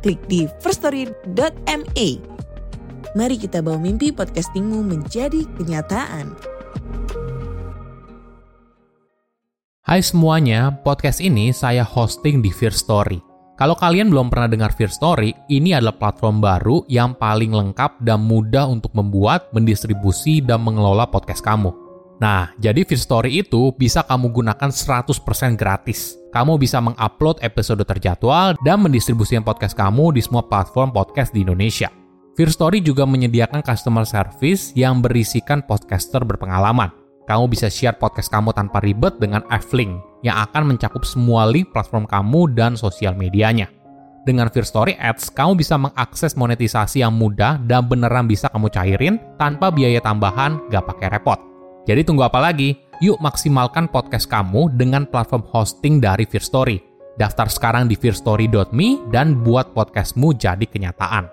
klik di firststory.me. Mari kita bawa mimpi podcastingmu menjadi kenyataan. Hai semuanya, podcast ini saya hosting di Fear Story. Kalau kalian belum pernah dengar Fear Story, ini adalah platform baru yang paling lengkap dan mudah untuk membuat, mendistribusi, dan mengelola podcast kamu. Nah, jadi Fear Story itu bisa kamu gunakan 100% gratis. Kamu bisa mengupload episode terjadwal dan mendistribusikan podcast kamu di semua platform podcast di Indonesia. Fear Story juga menyediakan customer service yang berisikan podcaster berpengalaman. Kamu bisa share podcast kamu tanpa ribet dengan F-Link yang akan mencakup semua link platform kamu dan sosial medianya. Dengan Fear Story Ads, kamu bisa mengakses monetisasi yang mudah dan beneran bisa kamu cairin tanpa biaya tambahan, gak pakai repot. Jadi tunggu apa lagi? Yuk maksimalkan podcast kamu dengan platform hosting dari Fear Story. Daftar sekarang di fearstory.me dan buat podcastmu jadi kenyataan.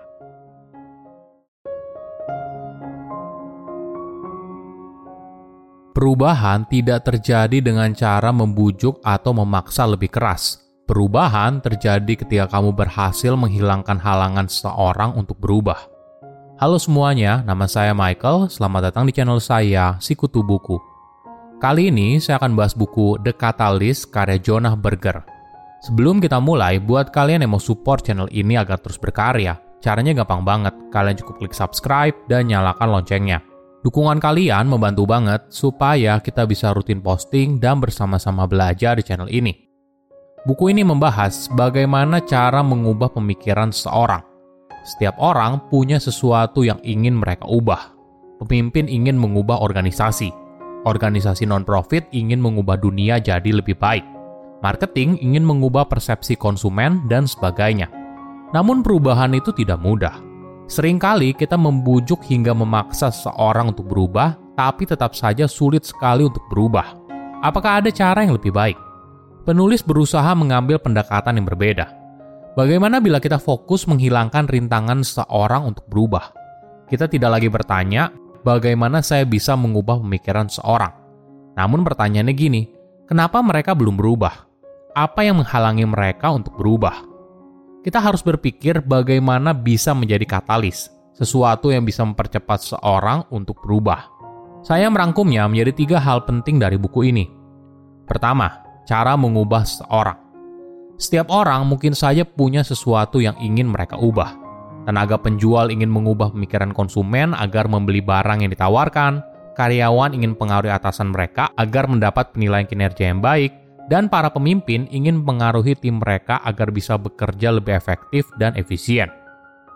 Perubahan tidak terjadi dengan cara membujuk atau memaksa lebih keras. Perubahan terjadi ketika kamu berhasil menghilangkan halangan seseorang untuk berubah. Halo semuanya, nama saya Michael. Selamat datang di channel saya, Sikutu Buku. Kali ini saya akan bahas buku The Catalyst karya Jonah Berger. Sebelum kita mulai, buat kalian yang mau support channel ini agar terus berkarya, caranya gampang banget. Kalian cukup klik subscribe dan nyalakan loncengnya. Dukungan kalian membantu banget supaya kita bisa rutin posting dan bersama-sama belajar di channel ini. Buku ini membahas bagaimana cara mengubah pemikiran seseorang. Setiap orang punya sesuatu yang ingin mereka ubah. Pemimpin ingin mengubah organisasi. Organisasi non-profit ingin mengubah dunia jadi lebih baik. Marketing ingin mengubah persepsi konsumen dan sebagainya. Namun perubahan itu tidak mudah Seringkali kita membujuk hingga memaksa seseorang untuk berubah, tapi tetap saja sulit sekali untuk berubah. Apakah ada cara yang lebih baik? Penulis berusaha mengambil pendekatan yang berbeda. Bagaimana bila kita fokus menghilangkan rintangan seseorang untuk berubah? Kita tidak lagi bertanya, bagaimana saya bisa mengubah pemikiran seseorang? Namun pertanyaannya gini, kenapa mereka belum berubah? Apa yang menghalangi mereka untuk berubah? kita harus berpikir bagaimana bisa menjadi katalis, sesuatu yang bisa mempercepat seorang untuk berubah. Saya merangkumnya menjadi tiga hal penting dari buku ini. Pertama, cara mengubah seorang. Setiap orang mungkin saja punya sesuatu yang ingin mereka ubah. Tenaga penjual ingin mengubah pemikiran konsumen agar membeli barang yang ditawarkan, karyawan ingin pengaruhi atasan mereka agar mendapat penilaian kinerja yang baik, dan para pemimpin ingin mengaruhi tim mereka agar bisa bekerja lebih efektif dan efisien.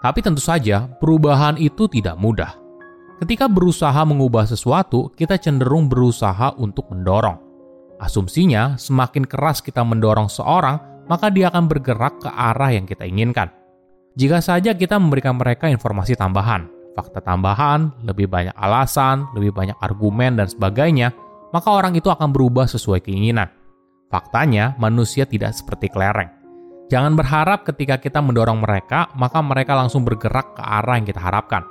Tapi tentu saja, perubahan itu tidak mudah. Ketika berusaha mengubah sesuatu, kita cenderung berusaha untuk mendorong. Asumsinya, semakin keras kita mendorong seorang, maka dia akan bergerak ke arah yang kita inginkan. Jika saja kita memberikan mereka informasi tambahan, fakta tambahan, lebih banyak alasan, lebih banyak argumen, dan sebagainya, maka orang itu akan berubah sesuai keinginan. Faktanya, manusia tidak seperti kelereng. Jangan berharap ketika kita mendorong mereka, maka mereka langsung bergerak ke arah yang kita harapkan.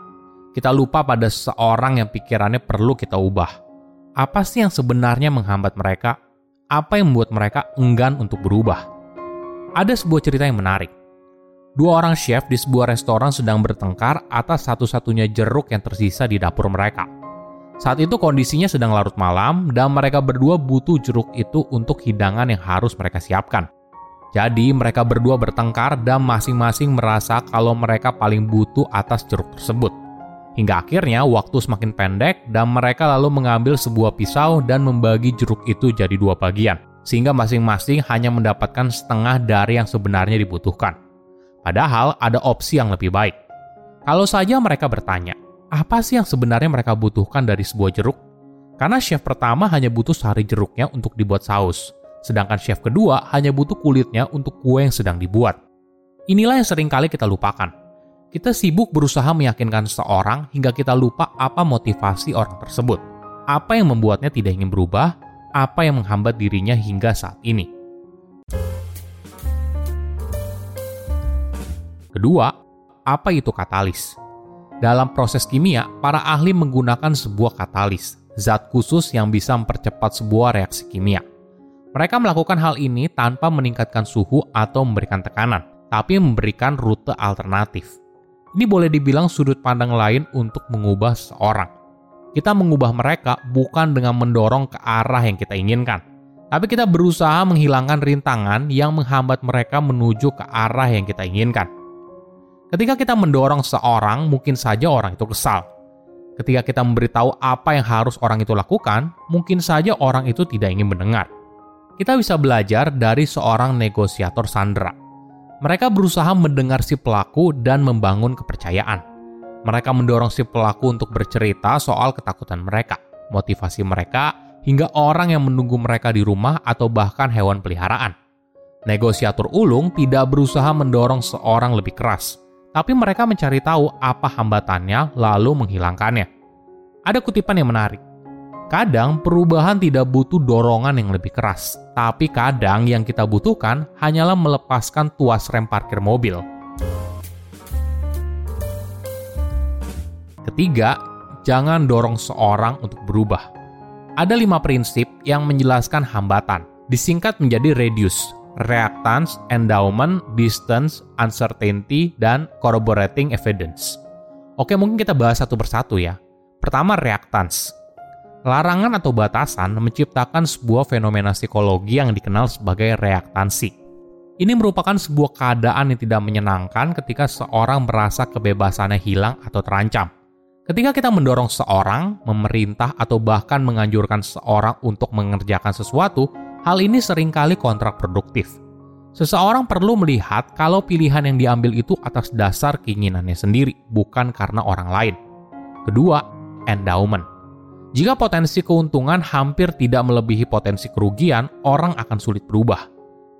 Kita lupa pada seseorang yang pikirannya perlu kita ubah. Apa sih yang sebenarnya menghambat mereka? Apa yang membuat mereka enggan untuk berubah? Ada sebuah cerita yang menarik. Dua orang chef di sebuah restoran sedang bertengkar atas satu-satunya jeruk yang tersisa di dapur mereka. Saat itu kondisinya sedang larut malam dan mereka berdua butuh jeruk itu untuk hidangan yang harus mereka siapkan. Jadi mereka berdua bertengkar dan masing-masing merasa kalau mereka paling butuh atas jeruk tersebut. Hingga akhirnya waktu semakin pendek dan mereka lalu mengambil sebuah pisau dan membagi jeruk itu jadi dua bagian. Sehingga masing-masing hanya mendapatkan setengah dari yang sebenarnya dibutuhkan. Padahal ada opsi yang lebih baik. Kalau saja mereka bertanya, apa sih yang sebenarnya mereka butuhkan dari sebuah jeruk? Karena chef pertama hanya butuh sari jeruknya untuk dibuat saus, sedangkan chef kedua hanya butuh kulitnya untuk kue yang sedang dibuat. Inilah yang sering kali kita lupakan. Kita sibuk berusaha meyakinkan seseorang hingga kita lupa apa motivasi orang tersebut. Apa yang membuatnya tidak ingin berubah, apa yang menghambat dirinya hingga saat ini. Kedua, apa itu katalis? Dalam proses kimia, para ahli menggunakan sebuah katalis, zat khusus yang bisa mempercepat sebuah reaksi kimia. Mereka melakukan hal ini tanpa meningkatkan suhu atau memberikan tekanan, tapi memberikan rute alternatif. Ini boleh dibilang sudut pandang lain untuk mengubah seseorang. Kita mengubah mereka bukan dengan mendorong ke arah yang kita inginkan, tapi kita berusaha menghilangkan rintangan yang menghambat mereka menuju ke arah yang kita inginkan. Ketika kita mendorong seorang, mungkin saja orang itu kesal, Ketika kita memberitahu apa yang harus orang itu lakukan, mungkin saja orang itu tidak ingin mendengar. Kita bisa belajar dari seorang negosiator Sandra. Mereka berusaha mendengar si pelaku dan membangun kepercayaan. Mereka mendorong si pelaku untuk bercerita soal ketakutan mereka, motivasi mereka, hingga orang yang menunggu mereka di rumah atau bahkan hewan peliharaan. Negosiator ulung tidak berusaha mendorong seorang lebih keras, tapi mereka mencari tahu apa hambatannya lalu menghilangkannya. Ada kutipan yang menarik. Kadang perubahan tidak butuh dorongan yang lebih keras, tapi kadang yang kita butuhkan hanyalah melepaskan tuas rem parkir mobil. Ketiga, jangan dorong seorang untuk berubah. Ada lima prinsip yang menjelaskan hambatan, disingkat menjadi reduce, reactance, endowment, distance, uncertainty, dan corroborating evidence. Oke, mungkin kita bahas satu persatu ya. Pertama, reactance. Larangan atau batasan menciptakan sebuah fenomena psikologi yang dikenal sebagai reaktansi. Ini merupakan sebuah keadaan yang tidak menyenangkan ketika seorang merasa kebebasannya hilang atau terancam. Ketika kita mendorong seorang, memerintah, atau bahkan menganjurkan seorang untuk mengerjakan sesuatu, Hal ini sering kali kontraproduktif. Seseorang perlu melihat kalau pilihan yang diambil itu atas dasar keinginannya sendiri, bukan karena orang lain. Kedua, endowment. Jika potensi keuntungan hampir tidak melebihi potensi kerugian, orang akan sulit berubah.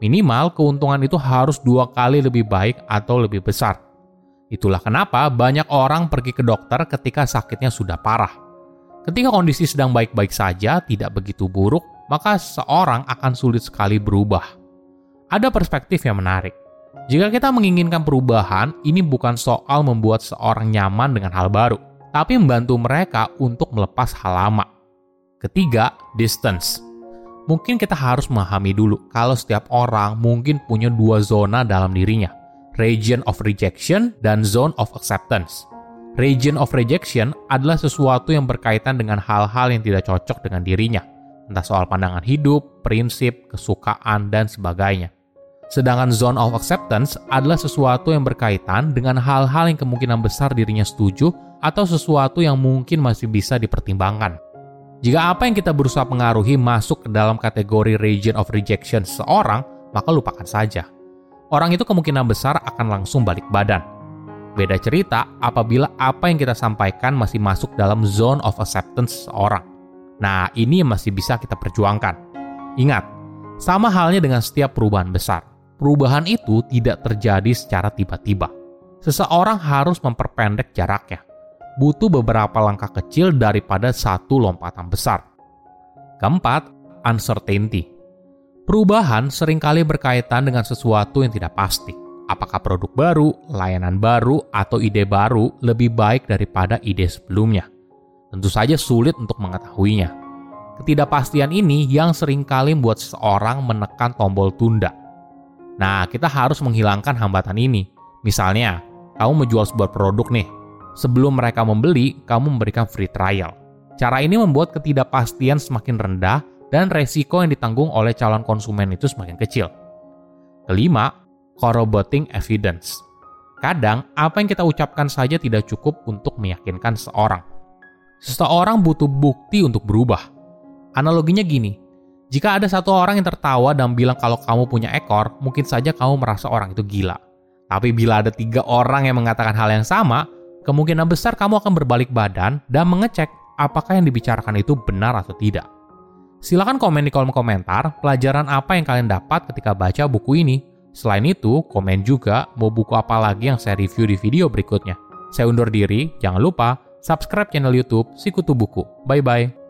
Minimal keuntungan itu harus dua kali lebih baik atau lebih besar. Itulah kenapa banyak orang pergi ke dokter ketika sakitnya sudah parah. Ketika kondisi sedang baik-baik saja, tidak begitu buruk, maka seorang akan sulit sekali berubah. Ada perspektif yang menarik. Jika kita menginginkan perubahan, ini bukan soal membuat seorang nyaman dengan hal baru, tapi membantu mereka untuk melepas hal lama. Ketiga, distance. Mungkin kita harus memahami dulu kalau setiap orang mungkin punya dua zona dalam dirinya, region of rejection dan zone of acceptance. Region of rejection adalah sesuatu yang berkaitan dengan hal-hal yang tidak cocok dengan dirinya, entah soal pandangan hidup, prinsip, kesukaan, dan sebagainya. Sedangkan zone of acceptance adalah sesuatu yang berkaitan dengan hal-hal yang kemungkinan besar dirinya setuju atau sesuatu yang mungkin masih bisa dipertimbangkan. Jika apa yang kita berusaha pengaruhi masuk ke dalam kategori region of rejection seseorang, maka lupakan saja. Orang itu kemungkinan besar akan langsung balik badan. Beda cerita apabila apa yang kita sampaikan masih masuk dalam zone of acceptance seseorang. Nah, ini masih bisa kita perjuangkan. Ingat, sama halnya dengan setiap perubahan besar. Perubahan itu tidak terjadi secara tiba-tiba. Seseorang harus memperpendek jaraknya. Butuh beberapa langkah kecil daripada satu lompatan besar. Keempat, uncertainty. Perubahan sering kali berkaitan dengan sesuatu yang tidak pasti. Apakah produk baru, layanan baru, atau ide baru lebih baik daripada ide sebelumnya? Tentu saja sulit untuk mengetahuinya. Ketidakpastian ini yang sering kali membuat seseorang menekan tombol tunda. Nah, kita harus menghilangkan hambatan ini. Misalnya, kamu menjual sebuah produk nih. Sebelum mereka membeli, kamu memberikan free trial. Cara ini membuat ketidakpastian semakin rendah dan resiko yang ditanggung oleh calon konsumen itu semakin kecil. Kelima, corroborating evidence. Kadang, apa yang kita ucapkan saja tidak cukup untuk meyakinkan seorang. Seseorang butuh bukti untuk berubah. Analoginya gini, jika ada satu orang yang tertawa dan bilang kalau kamu punya ekor, mungkin saja kamu merasa orang itu gila. Tapi bila ada tiga orang yang mengatakan hal yang sama, kemungkinan besar kamu akan berbalik badan dan mengecek apakah yang dibicarakan itu benar atau tidak. Silahkan komen di kolom komentar pelajaran apa yang kalian dapat ketika baca buku ini. Selain itu, komen juga mau buku apa lagi yang saya review di video berikutnya. Saya undur diri, jangan lupa subscribe channel YouTube Sikutu Buku. Bye-bye.